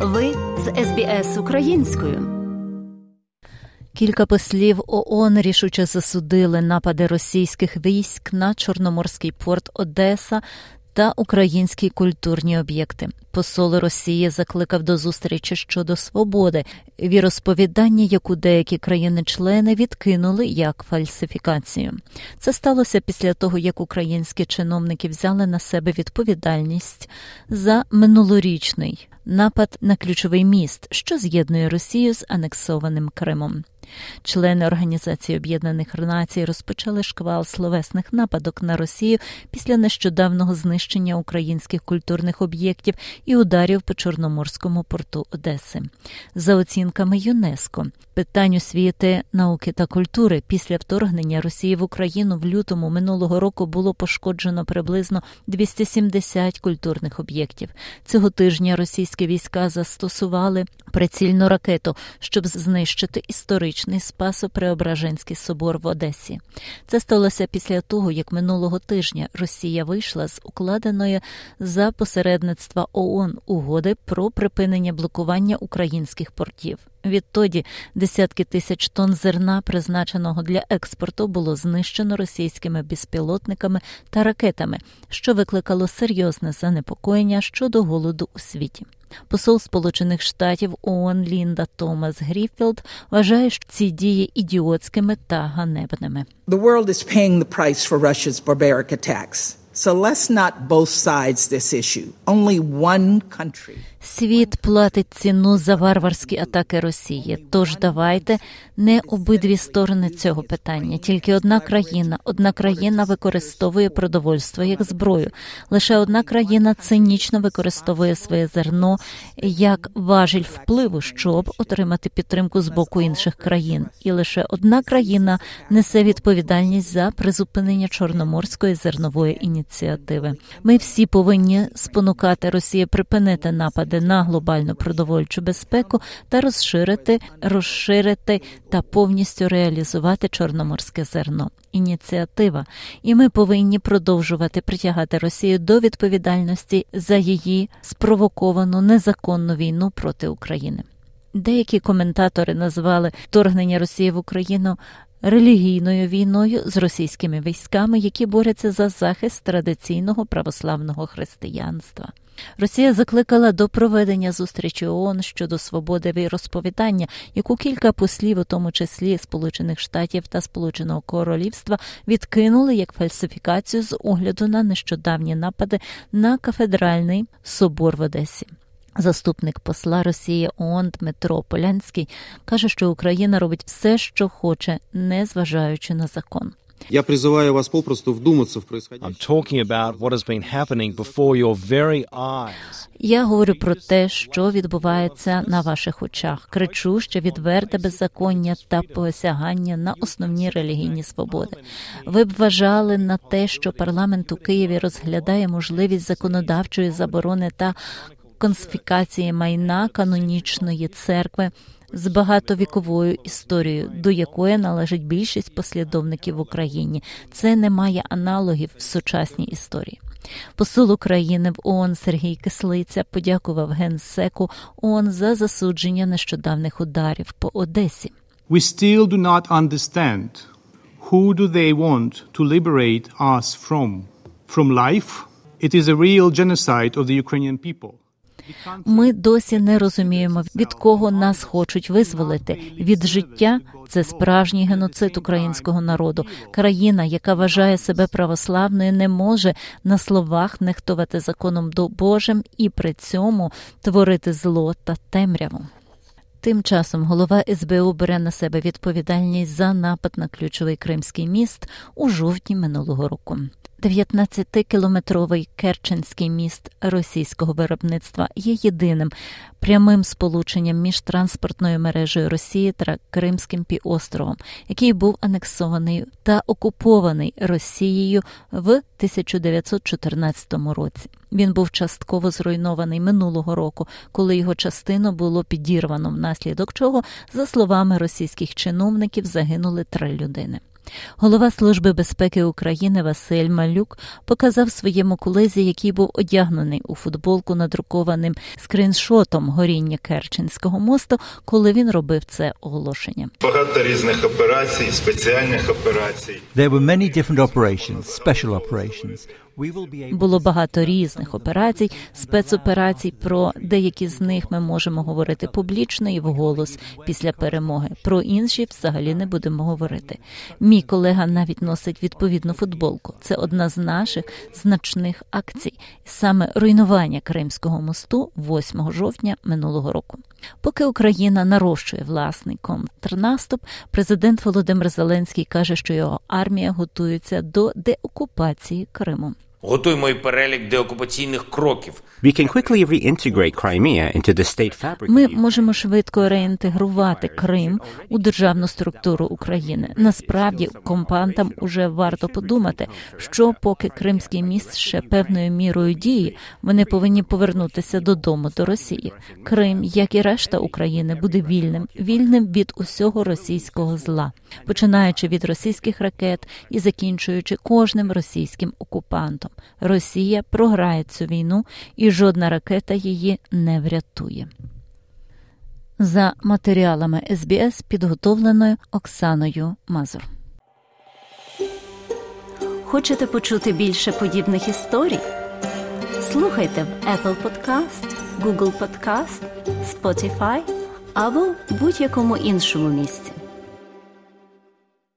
Ви з СБС українською. Кілька послів ООН рішуче засудили напади російських військ на Чорноморський порт Одеса та українські культурні об'єкти. Посол Росії закликав до зустрічі щодо свободи, віросповідання, яку деякі країни-члени відкинули як фальсифікацію. Це сталося після того, як українські чиновники взяли на себе відповідальність за минулорічний напад на ключовий міст, що з'єднує Росію з анексованим Кримом. Члени Організації Об'єднаних Націй розпочали шквал словесних нападок на Росію після нещодавнього знищення українських культурних об'єктів і ударів по Чорноморському порту Одеси. За оцінками ЮНЕСКО, питань освіти, науки та культури після вторгнення Росії в Україну в лютому минулого року було пошкоджено приблизно 270 культурних об'єктів. Цього тижня російські війська застосували прицільну ракету, щоб знищити історичний Спасо-Преображенський собор в Одесі. Це сталося після того, як минулого тижня Росія вийшла з укладеної за посередництва ООН угоди про припинення блокування українських портів. Відтоді десятки тисяч тонн зерна, призначеного для експорту, було знищено російськими безпілотниками та ракетами, що викликало серйозне занепокоєння щодо голоду у світі. Посол Сполучених Штатів ООН Лінда Томас Гріфілд вважає що ці дії ідіотськими та ганебними. The world is paying the price for Russia's barbaric attacks. So let's not both sides this issue. Only one country. Світ платить ціну за варварські атаки Росії. Тож давайте не обидві сторони цього питання. Тільки одна країна, одна країна використовує продовольство як зброю. Лише одна країна цинічно використовує своє зерно як важіль впливу, щоб отримати підтримку з боку інших країн. І лише одна країна несе відповідальність за призупинення чорноморської зернової ініціативи. Ми всі повинні спонукати Росію припинити напади на глобальну продовольчу безпеку та розширити, розширити та повністю реалізувати чорноморське зерно. Ініціатива, і ми повинні продовжувати притягати Росію до відповідальності за її спровоковану незаконну війну проти України. Деякі коментатори назвали вторгнення Росії в Україну релігійною війною з російськими військами, які борються за захист традиційного православного християнства. Росія закликала до проведення зустрічі ООН щодо свободи віросповідання, яку кілька послів, у тому числі Сполучених Штатів та Сполученого Королівства, відкинули як фальсифікацію з огляду на нещодавні напади на кафедральний собор в Одесі. Заступник посла Росії ООН Дмитро Полянський каже, що Україна робить все, що хоче, не зважаючи на закон. Я призываю вас попросту вдуматься в I'm происходящее. talking about what has been happening before your very eyes. Я говорю про те, що відбувається на ваших очах. Кричу, що відверте беззаконня та посягання на основні релігійні свободи. Ви б вважали на те, що парламент у Києві розглядає можливість законодавчої заборони та конфіскації майна канонічної церкви з багатовіковою історією, до якої належить більшість послідовників в Україні. Це не має аналогів в сучасній історії. Посол України в ООН Сергій Кислиця подякував генсеку ООН за засудження нещодавних ударів по Одесі. We still do not understand who do they want to liberate us from. From life, it is a real genocide of the Ukrainian people. Ми досі не розуміємо, від кого нас хочуть визволити. Від життя це справжній геноцид українського народу. Країна, яка вважає себе православною, не може на словах нехтувати законом до Божим і при цьому творити зло та темряву. Тим часом голова СБУ бере на себе відповідальність за напад на ключовий кримський міст у жовтні минулого року. 19-кілометровий Керченський міст російського виробництва є єдиним прямим сполученням між транспортною мережею Росії та Кримським півостровом, який був анексований та окупований Росією в 1914 році. Він був частково зруйнований минулого року, коли його частину було підірвано, внаслідок чого, за словами російських чиновників, загинули три людини. Голова Служби безпеки України Василь Малюк показав своєму колезі, який був одягнений у футболку надрукованим скріншотом горіння Керченського мосту, коли він робив це оголошення. Багато різних операцій, спеціальних операцій. There were many different operations, special operations. Було багато різних операцій, спецоперацій. Про деякі з них ми можемо говорити публічно і вголос після перемоги. Про інші взагалі не будемо говорити. Мій колега навіть носить відповідну футболку. Це одна з наших значних акцій, саме руйнування Кримського мосту 8 жовтня минулого року. Поки Україна нарощує власний контрнаступ, президент Володимир Зеленський каже, що його армія готується до деокупації Криму. Готуємо і перелік деокупаційних кроків. We can quickly reintegrate Crimea into the state fabric. Ми можемо швидко реінтегрувати Крим у державну структуру України. Насправді окупантам уже варто подумати, що поки Кримський міст ще певною мірою діє, вони повинні повернутися додому до Росії. Крим, як і решта України, буде вільним, вільним від усього російського зла, починаючи від російських ракет і закінчуючи кожним російським окупантом. Росія програє цю війну, і жодна ракета її не врятує. За матеріалами СБС підготовленою Оксаною Мазур. Хочете почути більше подібних історій? Слухайте в Apple Podcast, Google Podcast, Spotify або будь-якому іншому місці.